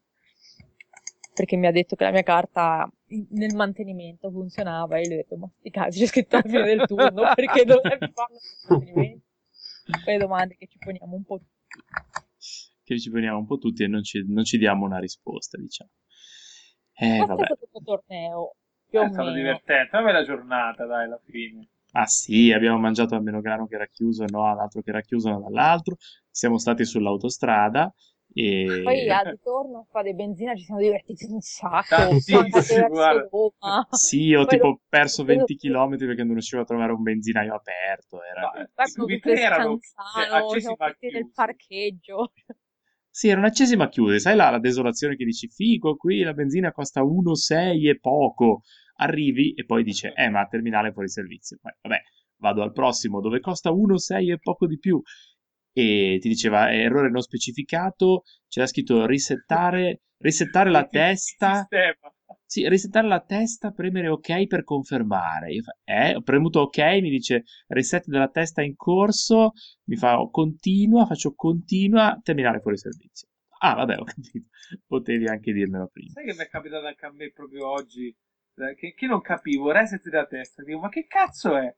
perché mi ha detto che la mia carta nel mantenimento funzionava e io gli ho detto ma sti cazzi c'è scritto alla fine del turno perché dovrebbe farlo nel mantenimento poi domande che ci poniamo un po' tutti Che ci poniamo un po' tutti e non ci, non ci diamo una risposta, diciamo. Eh, questo vabbè. è stato il torneo più È stato divertente, una bella giornata, dai, alla fine. Ah sì, abbiamo mangiato al Menograno che era chiuso, no, all'altro che era chiuso, no, dall'altro. Siamo stati sull'autostrada e... poi al ritorno a fare benzina ci siamo divertiti un sacco Tantissimo. Roma Sì, ho Poi tipo dopo- perso poi 20 dopo- km perché non riuscivo a trovare un benzinaio aperto. Era... Dovuto erano cioè, siamo nel parcheggio. Sì, erano accesi ma chiuse. Sai là la desolazione che dici, figo, qui la benzina costa 1,6 e poco. Arrivi e poi dice, eh, ma terminale fuori servizio. Poi, vabbè, vado al prossimo dove costa 1,6 e poco di più. E ti diceva, errore non specificato, c'era scritto risettare, risettare la testa. Sì, risettare la testa, premere ok per confermare. Io fa, eh, ho premuto ok, mi dice reset della testa in corso, mi fa continua, faccio continua, terminare fuori servizio. Ah, vabbè, ho capito. Potevi anche dirmelo prima. Sai che mi è capitato anche a me proprio oggi? Eh, Che, che non capivo, reset della testa. Dico, ma che cazzo è?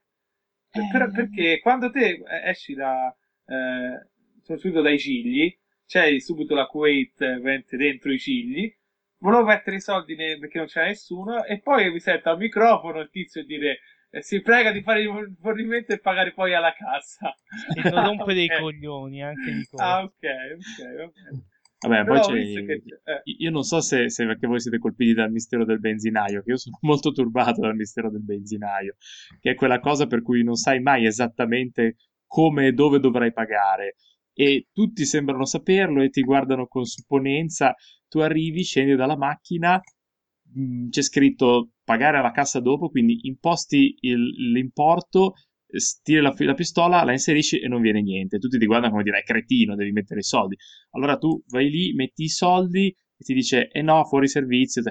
Per- per- Eh. perché quando te eh, esci da, eh, soprattutto dai cigli, c'hai subito la Kuwait eh, dentro i cigli, volevo mettere i soldi ne- perché non c'era nessuno, e poi mi sento al microfono il tizio dire eh, si prega di fare il fornimento e pagare poi alla cassa. E non rompere i Ok. coglioni anche di Ah, cosa. ok, ok, ok. Vabbè, Però poi c'è... che c'è- eh. Io non so se, se perché voi siete colpiti dal mistero del benzinaio, che io sono molto turbato dal mistero del benzinaio, che è quella cosa per cui non sai mai esattamente come e dove dovrai pagare. E tutti sembrano saperlo e ti guardano con supponenza. Tu arrivi, scendi dalla macchina, mh, c'è scritto pagare alla cassa dopo, quindi imposti il- l'importo, tiri la, la pistola, la inserisci e non viene niente. Tutti ti guardano come dire, è cretino, devi mettere i soldi. Allora tu vai lì, metti i soldi e ti dice, eh no, fuori servizio.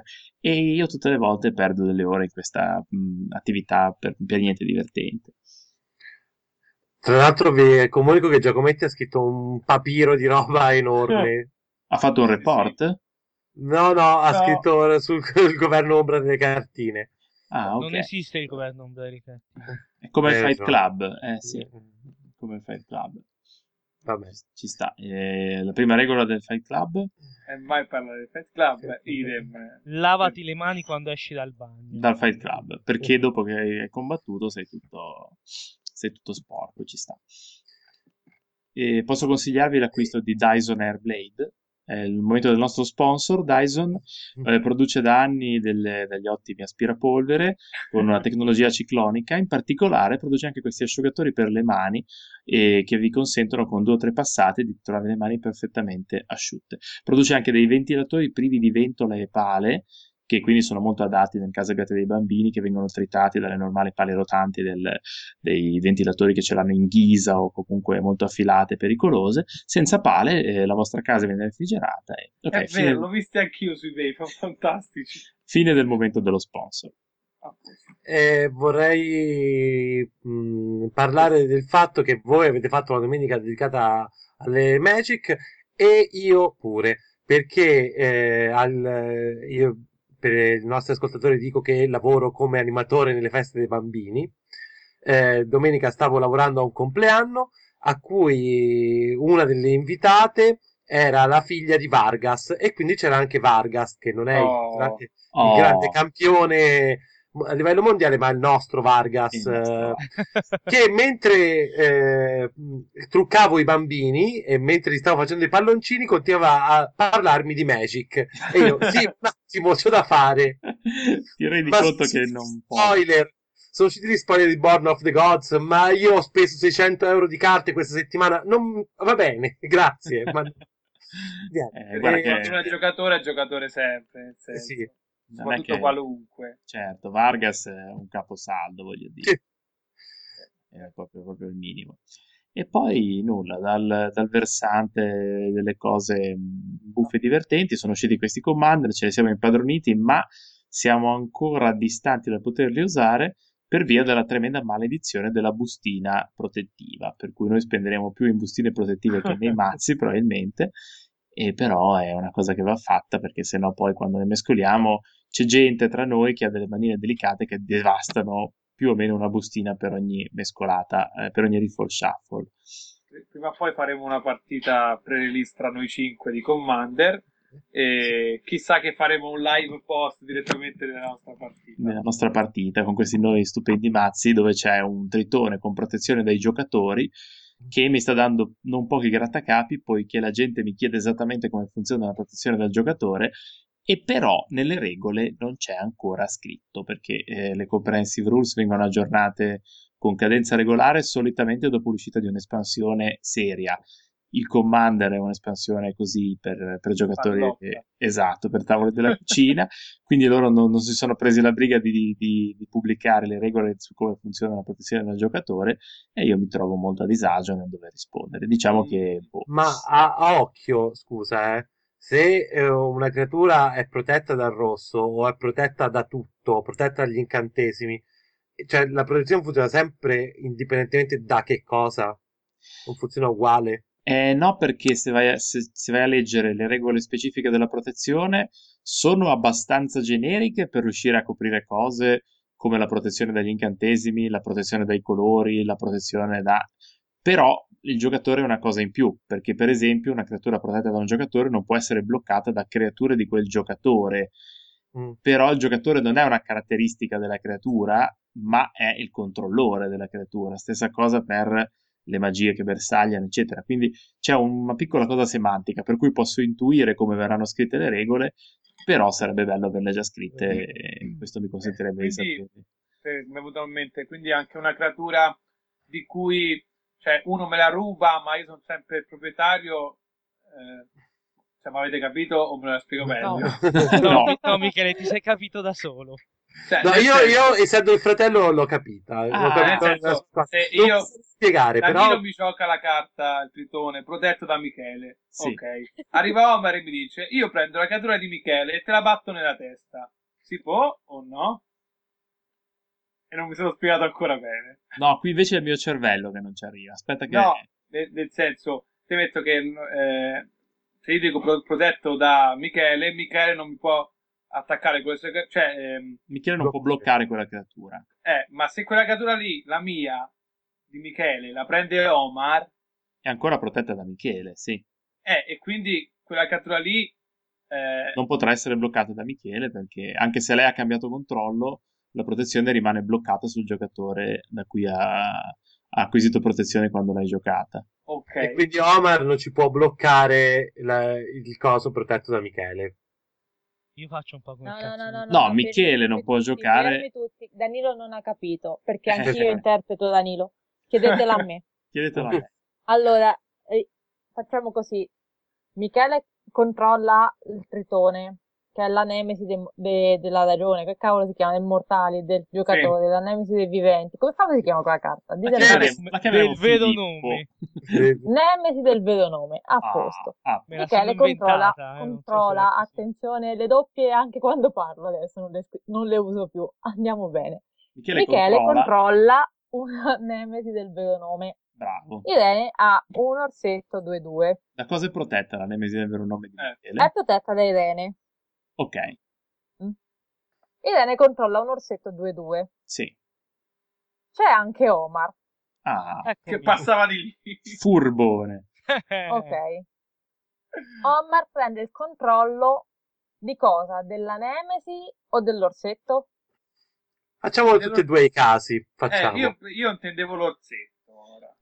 E io tutte le volte perdo delle ore in questa mh, attività per, per niente divertente. Tra l'altro vi comunico che Giacometti ha scritto un papiro di roba enorme. Ha fatto un report? No, no, ha No. scritto sul, sul governo ombra delle cartine. Ah, ok. Non esiste il governo ombra delle cartine. È come il Eh, Fight so. Club. Eh sì, come il Fight Club. Vabbè. Ci sta. Eh, la prima regola del Fight Club? E mai parlare del Fight Club, idem. Lavati le mani quando esci dal bagno. Dal Fight Club, perché dopo che hai combattuto sei tutto, sei tutto sporco, ci sta. E posso consigliarvi l'acquisto di Dyson Airblade. È il momento del nostro sponsor, Dyson, eh, produce da anni delle- degli ottimi aspirapolvere con una tecnologia ciclonica, in particolare produce anche questi asciugatori per le mani e che vi consentono con due o tre passate di trovare le mani perfettamente asciutte. Produce anche dei ventilatori privi di ventola e pale, che quindi sono molto adatti nel caso abbiate dei bambini che vengono tritati dalle normali pale rotanti del- dei ventilatori che ce l'hanno in ghisa o comunque molto affilate e pericolose. Senza pale eh, la vostra casa viene refrigerata. E, ok, È fine, vero, l'ho visto anch'io sui eBay, sono fantastici. fine del momento dello sponsor. Eh, vorrei mh, parlare del fatto che voi avete fatto una domenica dedicata alle Magic e io pure, perché eh, al- io per i nostri ascoltatori dico che lavoro come animatore nelle feste dei bambini. Eh, domenica stavo lavorando a un compleanno a cui una delle invitate era la figlia di Vargas e quindi c'era anche Vargas che non è il Oh. grande, il Oh, grande campione a livello mondiale, ma il nostro Vargas, Il nostro eh, che mentre eh, truccavo i bambini e mentre gli stavo facendo i palloncini, continuava a parlarmi di Magic. E io, sì, un attimo, c'ho da fare. Ti rendi Ma conto sì, che non può. Spoiler! Sono usciti gli spoiler di Born of the Gods, ma io ho speso 600 euro di carte questa settimana. Non... Va bene, grazie. ma... Eh, guarda Eh, che- di giocatore è giocatore sempre, senso. sì. Soprattutto che- qualunque. Certo, Vargas è un caposaldo, voglio dire. È proprio, proprio il minimo. E poi nulla, dal, dal versante delle cose mh, buffe e divertenti sono usciti questi commander, ce li siamo impadroniti, ma siamo ancora distanti dal poterli usare per via della tremenda maledizione della bustina protettiva, per cui noi spenderemo più in bustine protettive che nei mazzi probabilmente, e però è una cosa che va fatta perché sennò poi quando le mescoliamo c'è gente tra noi che ha delle manine delicate che devastano più o meno una bustina per ogni mescolata, eh, per ogni riffle shuffle. Prima o poi faremo una partita pre-release tra noi cinque di Commander e chissà che faremo un live post direttamente nella nostra partita. nella nostra partita con questi nuovi stupendi mazzi dove c'è un tritone con protezione dai giocatori che mi sta dando non pochi grattacapi poiché la gente mi chiede esattamente come funziona la protezione dal giocatore e però nelle regole non c'è ancora scritto perché eh, le comprehensive rules vengono aggiornate con cadenza regolare solitamente dopo l'uscita di un'espansione seria. Il Commander è un'espansione così per, per giocatori eh, esatto, per tavole della cucina, quindi loro non, non si sono presi la briga di, di- di pubblicare le regole su come funziona la protezione del giocatore e io mi trovo molto a disagio nel dover rispondere. Diciamo che boh, Ma a, a occhio, scusa, eh, se eh, una creatura è protetta dal rosso o è protetta da tutto, protetta dagli incantesimi, cioè la protezione funziona sempre indipendentemente da che cosa? Non funziona uguale? Eh, no, perché se vai, a, se- se vai a leggere le regole specifiche della protezione, sono abbastanza generiche per riuscire a coprire cose come la protezione dagli incantesimi, la protezione dai colori, la protezione da... Però il giocatore è una cosa in più, perché per esempio una creatura protetta da un giocatore non può essere bloccata da creature di quel giocatore. Mm. Però il giocatore non è una caratteristica della creatura, ma è il controllore della creatura. Stessa cosa per le magie che bersagliano, eccetera. Quindi c'è una piccola cosa semantica, per cui posso intuire come verranno scritte le regole, però sarebbe bello averle già scritte e questo mi consentirebbe di Quindi- sapere. Eh, mi è venuto in mente, quindi anche una creatura di cui cioè, uno me la ruba, ma io sono sempre il proprietario. Eh, cioè, ma avete capito o me la spiego meglio? No, No. no, Michele, ti sei capito da solo. Cioè, No, io, senso, io, essendo il fratello, l'ho capita. Ah, l'ho senso, se non io- so spiegare, però... Mi gioca la carta, il tritone, protetto da Michele. Sì. Ok. Arriva Omar e mi dice: Io prendo la creatura di Michele e te la batto nella testa. Si può o no? E non mi sono spiegato ancora bene. No, qui invece è il mio cervello che non ci arriva. Aspetta che... No, nel, nel senso, ti metto che eh, se io dico pro- protetto da Michele, Michele non mi può attaccare queste cioè ehm, Michele non può bloccare quella creatura. eh, ma se quella creatura lì, la mia di Michele, la prende Omar, È ancora protetta da Michele, sì. Eh, e quindi quella cartola lì... eh, Non potrà essere bloccata da Michele perché anche se lei ha cambiato controllo, la protezione rimane bloccata sul giocatore da cui ha, ha acquisito protezione quando l'hai giocata. ok. E quindi Omar non ci può bloccare la- il coso protetto da Michele. Io faccio un po' come No, no, cazzo no, no, no, No, no, Michele non tutti, può giocare. fermi tutti. Danilo non ha capito, perché anch'io interpreto Danilo. Chiedetela a me. Chiedetelo a me. Allora, eh, facciamo così. Michele controlla il tritone, che è la nemesi de- de- della ragione. Che cavolo si chiama? Del mortale, del giocatore, la nemesi dei viventi. Come cavolo si chiama quella carta? Chiameremo, la chiameremo Del vero Filippo. nome. Nemesi del vero nome, a Ah, posto. ah, Michele controlla, eh, so controlla, così. attenzione, le doppie anche quando parlo adesso, non le, non le uso più. Andiamo bene. Michele, Michele controlla. controlla una nemesi del vero nome. Bravo. Irene ha un orsetto 2-2. Da cosa è protetta la nemesi del vero nome di Eh. Michele? È protetta da Irene. Ok, Irene controlla un orsetto 2-2. sì. C'è anche Omar. Ah, Eccomi. Che passava di lì. furbone. Eh. Ok. Omar prende il controllo di cosa? Della nemesi o dell'orsetto? Facciamo tutti e due i casi. Eh, Facciamo. io, io intendevo l'orsetto.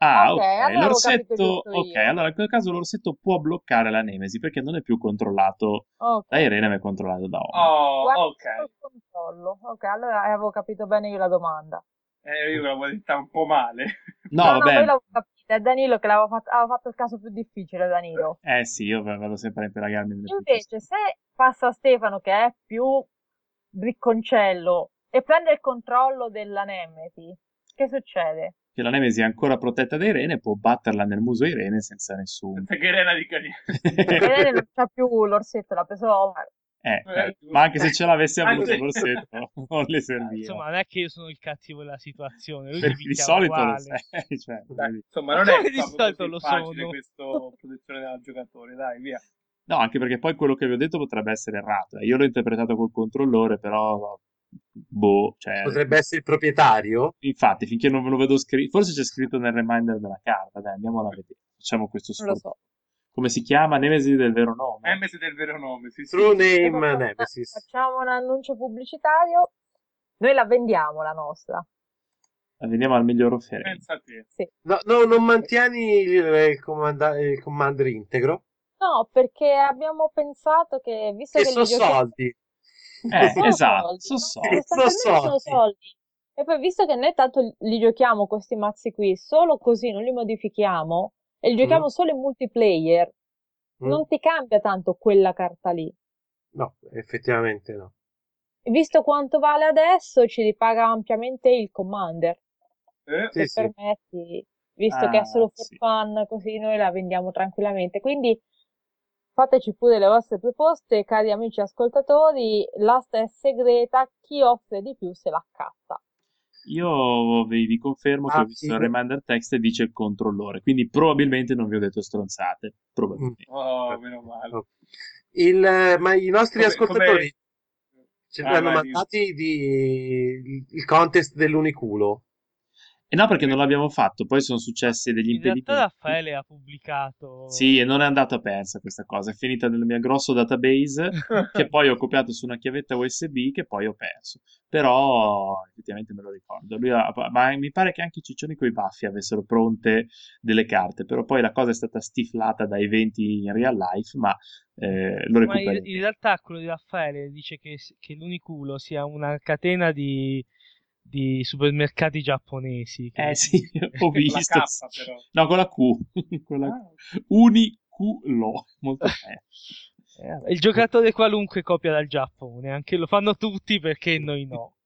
Ah, Ok, ok. allora avevo L'orsetto, ok, io. allora in quel caso l'orsetto può bloccare la nemesi perché non è più controllato Ok. da Irene, ma è controllato da Omar. Oh, Guarda ok. controllo. Ok, allora avevo capito bene io la domanda. Eh, io l'avevo detta un po' male. No, no, no, vabbè. l'avevo capita. È Danilo che l'aveva fatto, aveva fatto il caso più difficile, Danilo. Eh sì, io vado sempre a impelagarmi nelle Invece, se passa Stefano, che è più ricconcello, e prende il controllo della Nemesi, che succede? Che la nemesi è ancora protetta da Irene, può batterla nel muso Irene senza nessun... Perché Irena di Cagni. Irene non c'ha più l'orsetto, l'ha preso Omar. Eh, Eh, ma anche se ce l'avesse avuto l'orsetto, non le serviva. Insomma, non è che io sono il cattivo della situazione. Lui di solito lo sei, cioè, Dai, insomma, non è di solito lo facile sono? questo protezione del giocatore, dai, via. No, anche perché poi quello che vi ho detto potrebbe essere errato. eh. Io l'ho interpretato col controllore, però boh, cioè, Potrebbe essere il proprietario. infatti, finché non ve lo vedo scritto, forse c'è scritto nel reminder della carta, dai, andiamola a vedere. Facciamo questo Non lo sforzo. so. Come si chiama? Nemesi del vero nome? Nemesi del vero nome, sì, sì. True name facciamo, Nemesis. facciamo un annuncio pubblicitario. Noi la vendiamo la nostra. La vediamo al miglior offerente. Pensa a te. No, no, non mantieni il, il comanda- il commander integro. No, perché abbiamo pensato che, visto Che che sono soldi. Eh, sono esatto, soldi, sono no? soldi. Sono soldi. E poi, visto che noi tanto li giochiamo questi mazzi qui, solo così non li modifichiamo e li giochiamo Mm. solo in multiplayer, Mm. non ti cambia tanto quella carta lì. No, effettivamente no. Visto quanto vale adesso, ci ripaga ampiamente il Commander. Eh, Se sì. permetti, visto che Ah, è solo for sì. fun, così noi la vendiamo tranquillamente. Quindi fateci pure le vostre proposte, cari amici ascoltatori. L'asta è segreta, chi offre di più se la accatta. Io vi, vi confermo che Ah, ho visto sì. il reminder text e dice il controllore, quindi probabilmente non vi ho detto stronzate. Probabilmente. Oh, meno male. Il, ma i nostri Come- ascoltatori come- ce Ah, hanno vai, mandati di, il contest dell'uniculo. E no, perché non l'abbiamo fatto, poi sono successi degli In realtà impedimenti. Raffaele ha pubblicato... Sì, e non è andata persa questa cosa, è finita nel mio grosso database che poi ho copiato su una chiavetta USB che poi ho perso. Però effettivamente me lo ricordo. Lui ha- ma mi pare che anche i ciccioni coi baffi avessero pronte delle carte, però poi la cosa è stata stiflata da eventi in real life, ma eh, lo Ma in, recupero. in realtà quello di Raffaele dice che, che l'Uniculo sia una catena di, di supermercati giapponesi. che- Eh sì, ho Con la visto. K, però. No, con la Q. Con la Ah, Uniculo. Molto bene. Eh, il giocatore qualunque copia dal Giappone, anche lo fanno tutti perché noi no.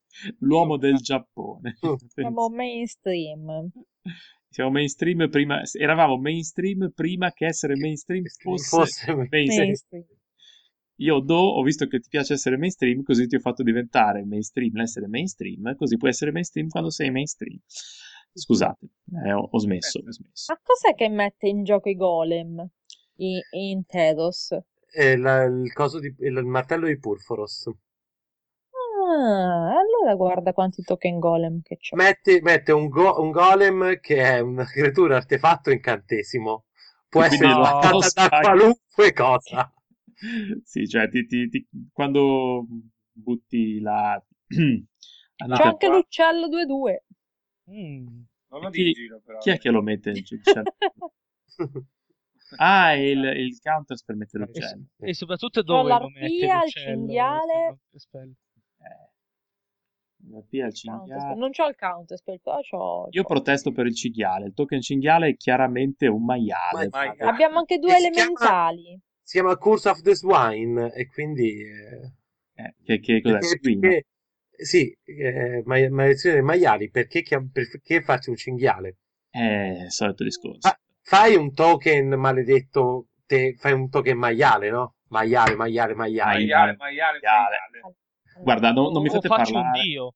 L'uomo del Giappone. Siamo mainstream. Siamo mainstream prima, eravamo mainstream prima che essere mainstream fosse, Fosse mainstream. Mainstream. Io do, ho visto che ti piace essere mainstream, così ti ho fatto diventare mainstream l'essere mainstream, così puoi essere mainstream quando sei mainstream. Scusate, eh, ho, ho smesso, ho smesso. Ma cos'è che mette in gioco i golem in, in Tedos? Eh, la- il, coso di, il martello di Purforos. Ah, allora guarda quanti token golem che c'è. Mette, mette un, go- un golem che è una creatura artefatto incantesimo. Può essere no, da qualunque cosa. Sì, cioè ti, ti- ti- quando butti la... C'è Andate anche qua. l'uccello 2-2. Mm. Non lo Chi- giro, però. Chi è che lo mette il uccello? Ah, è il, il counter per mettere l'uccello. E soprattutto C'ho dove lo mette l'arpia, il l'uccello, cinghiale. spell? Eh, la P cinghiale. Non c'ho il counterspell, però c'ho... Io c'ho- protesto per il cinghiale. Il token cinghiale è chiaramente un maiale. Maiale. Abbiamo anche due E si chiama- elementali. Si chiama Curse of the Swine e quindi... eh, Eh, che, che cos'è? perché- perché- sì, eh, ma- maledizione dei maiali, perché, perché farci un cinghiale? Eh, solito discorso. Fa- fai un token maledetto, te, fai un token maiale, no? Maiale, maiale, maiale. Maiale, maiale, Maiale. maiale. Guarda, non, non mi fate faccio un parlare. dio.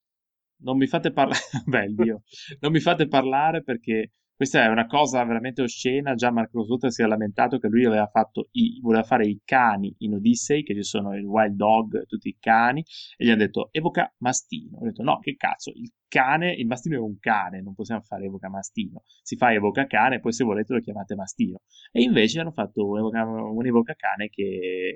Non mi fate parlare. Beh, Dio. Non mi fate parlare perché questa è una cosa veramente oscena. Già Marco Rosotto si è lamentato che lui aveva fatto i, voleva fare i cani in Odyssey, che ci sono il wild dog, tutti i cani, e gli hanno detto evoca mastino. Ho detto no, che cazzo, il cane, il mastino è un cane, non possiamo fare evoca mastino. Si fa evoca cane, poi se volete lo chiamate mastino. E invece hanno fatto un evoca, un evoca cane che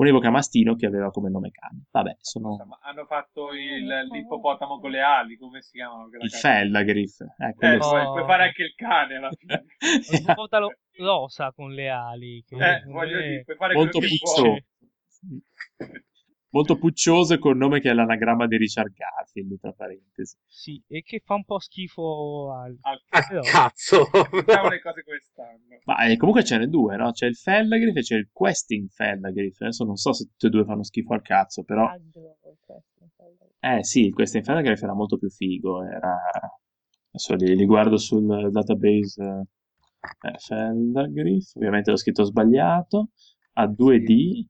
un evoca mastino che aveva come nome cane. Vabbè, sono hanno fatto il- l'ippopotamo con le ali, come si chiamano? il cazzo? Felagriff. Eh, Eh, No. puoi, puoi fare anche il cane alla fine. Un ippopotamo rosa con le ali. Che Eh, voglio dire, puoi fare molto vuoi. Molto puccioso e col nome che è l'anagramma di Richard Garfield, tra parentesi. Sì, e che fa un po' schifo al... Al Ah, Però- cazzo! Diciamo le cose quest'anno. Ma eh, comunque ce n'è due, no? C'è il Felagriff e c'è il Questing Felagriff. Adesso non so se tutti e due fanno schifo al cazzo, però... Questo. Eh sì, il Questing Felagriff era molto più figo. Era... Adesso li, li guardo sul database eh, Felagriff. Ovviamente l'ho scritto sbagliato. A 2D.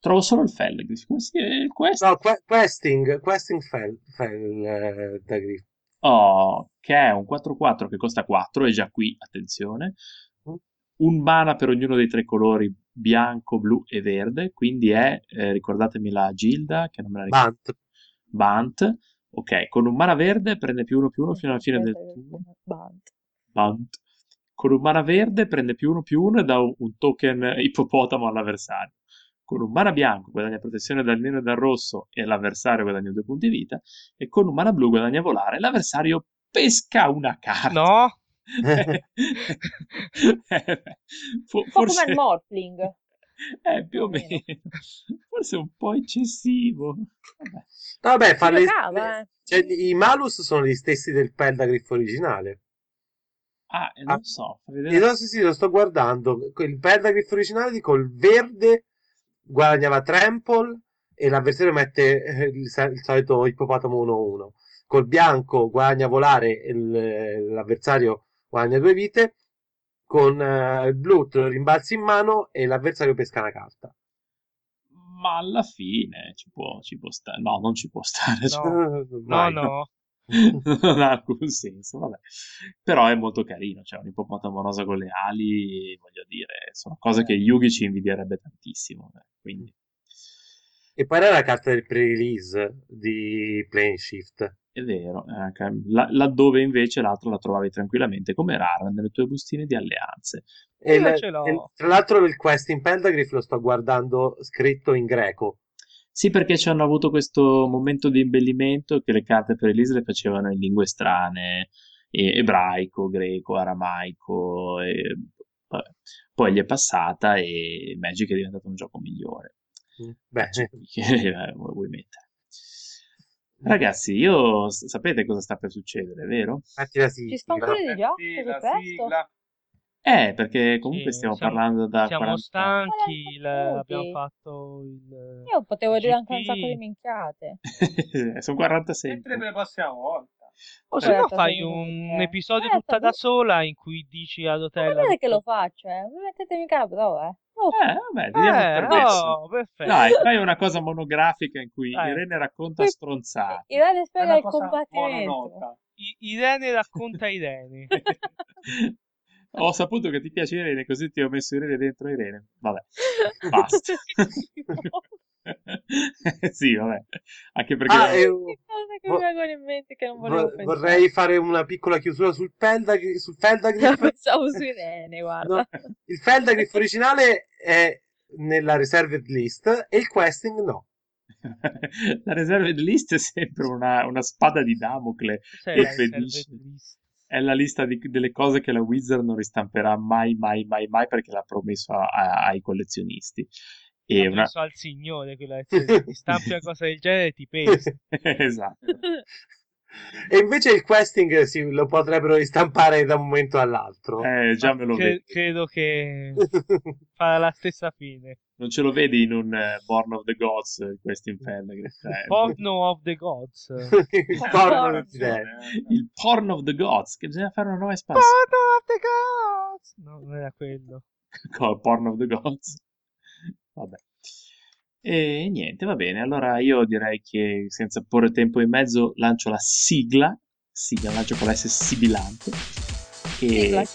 Trovo solo il Felagriff. Come si chiama? Il Questing? No, que- questing, questing fel, fel, eh, da Griff. Oh, che è un 4-4 che costa 4, è già qui, attenzione. Un mana per ognuno dei tre colori, bianco, blu e verde, quindi è, eh, ricordatemi la Gilda, che non me la ricordo, Bant. Bant. Ok, con un mana verde prende più uno più uno fino alla fine del turno. Bant. Bant. Con un mana verde prende più uno più uno e dà un token ippopotamo all'avversario. Con un mana bianco guadagna protezione dal nero e dal rosso e l'avversario guadagna due punti vita. E con un mana blu guadagna volare e l'avversario pesca una carta. No? Eh, fo- Un po' come forse il Morphling. è più o meno. Forse un po' eccessivo. Vabbè. Vabbè, fa le- giocava, eh. cioè, i malus sono gli stessi del Pelagriff originale. Ah, e non so, fa E vedere. no, sì, sì, lo sto guardando. Il Pelagriff originale col verde guadagnava Trample e l'avversario mette eh, il, il solito ippopotamo 1-1. Col bianco guadagna volare e l'avversario guadagna due vite. Con eh, il blu te lo rimbalzi in mano e l'avversario pesca una carta. Ma alla fine ci può, ci può stare. No, non ci può stare. No. cioè, No, no. non ha alcun senso, vabbè. Però è molto carino, cioè un ippopotamo rosa con le ali, voglio dire, sono cose che Yugi ci invidierebbe tantissimo, eh, quindi E poi era la carta del pre-release di Plane Shift. è vero, eh, laddove invece l'altro la trovavi tranquillamente come rara nelle tue bustine di alleanze. E ce l'ho. e tra l'altro il quest in Pelagriff lo sto guardando scritto in greco. Sì, perché ci hanno avuto questo momento di imbellimento che le carte per Elise le facevano in lingue strane, e- ebraico, greco, aramaico, e poi gli è passata e Magic è diventato un gioco migliore. Beh, Cioè, che vuoi mettere? Ragazzi, io sapete cosa sta per succedere, vero? metti la Ci sta sigla. ancora di Così presto? sigla. Eh, perché comunque Sì, stiamo siamo- parlando da Siamo 40 stanchi, il- 40 abbiamo minuti. fatto il... Io potevo dire anche un sacco di minchiate. Sono 46. Mentre per la prossima volta. O se no fai un me. episodio Eh, tutta da sta- sola in cui dici a Ma Rotella... vedete che lo faccio, eh? Mi mettete mica la prova, eh? Oh, Eh, vabbè, ti diamo il Eh, permesso. oh, perfetto. Dai, fai una cosa monografica in cui Dai. Irene racconta stronzate. Irene È spiega una il cosa combattimento. mononota. I- Irene racconta Irene. Ho saputo che ti piace Irene, così ti ho messo Irene dentro Irene. Vabbè, basta. sì, vabbè. Anche perché... Ah, Che cosa che vo- mi vengono in mente che non volevo vo- pensare. vorrei fare una piccola chiusura sul Feldagriff. Sul Feldagriff. Pensavo su Irene, guarda. No, il Feldagriff originale è nella reserved list e il questing no. La reserved list è sempre una, una spada di Damocle. Cos'è Che È la lista di- delle cose che la Wizard non ristamperà mai, mai, mai, mai perché l'ha promesso a- a- ai collezionisti. E una... penso al signore quella ti stampi una cosa del genere ti pesa. esatto. E invece il questing sì, lo potrebbero ristampare da un momento all'altro. Eh, già me lo Cre- vedi. credo che farà la stessa fine. Non ce lo vedi in un eh, Born of the Gods, eh, questo inferno. che- cioè, Porno of the Gods. il porno il Porn of the Gods, che bisogna fare una nuova espansione. Porno of the Gods. No, non era quello. Col Porn of the Gods. Vabbè. E niente, va bene. Allora io direi che senza porre tempo in mezzo lancio la sigla. Sigla, lancio con la S sibilante. E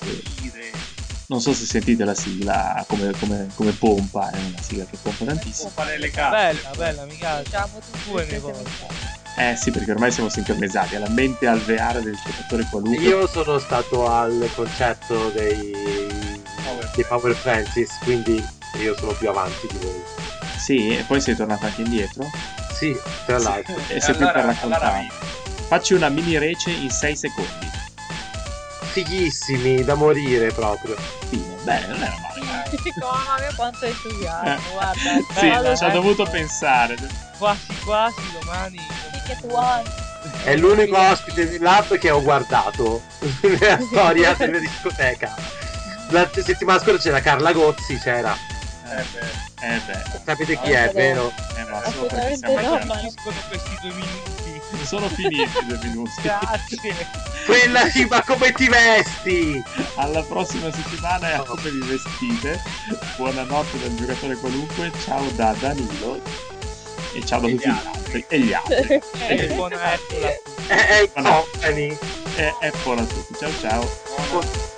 non so se sentite la sigla come, come- come pompa, è una sigla che pompa tantissimo. fare le carte. Bella, bella, mi piace. Diciamo tutti Due le ne. Eh sì, perché ormai siamo sincronizzati. Alla mente alveare del giocatore qualunque. Io sono stato al concerto dei, dei Power Francis, quindi io sono più avanti di voi. Sì, e poi sei tornato anche indietro. Sì, tra l'altro. E sempre per allora, raccontare. allora Facci una mini rece in 6 secondi. Fighissimi da morire proprio. Fine. Bene, non era male. Mia quanto entusiasmo, Eh. guarda. Sì, ci ha dovuto pensare. Quasi quasi domani. Ticket one. È l'unico ospite di Lab che ho guardato nella storia della discoteca. La settimana scorsa c'era Carla Gozzi, c'era. Eh, beh. Eh beh, Sapete chi è, vero? eh, ma solo perché siamo no, ma- questi due minuti. Sono finiti due minuti. Grazie. Quella sì, ma come ti vesti? Alla prossima settimana e a come vi vestite. Buonanotte dal giocatore qualunque. Ciao da Danilo. E ciao da E tutti gli gli altri. E gli altri. E buona è il company. E Apple a tutti. Ciao ciao. Buon- Apple.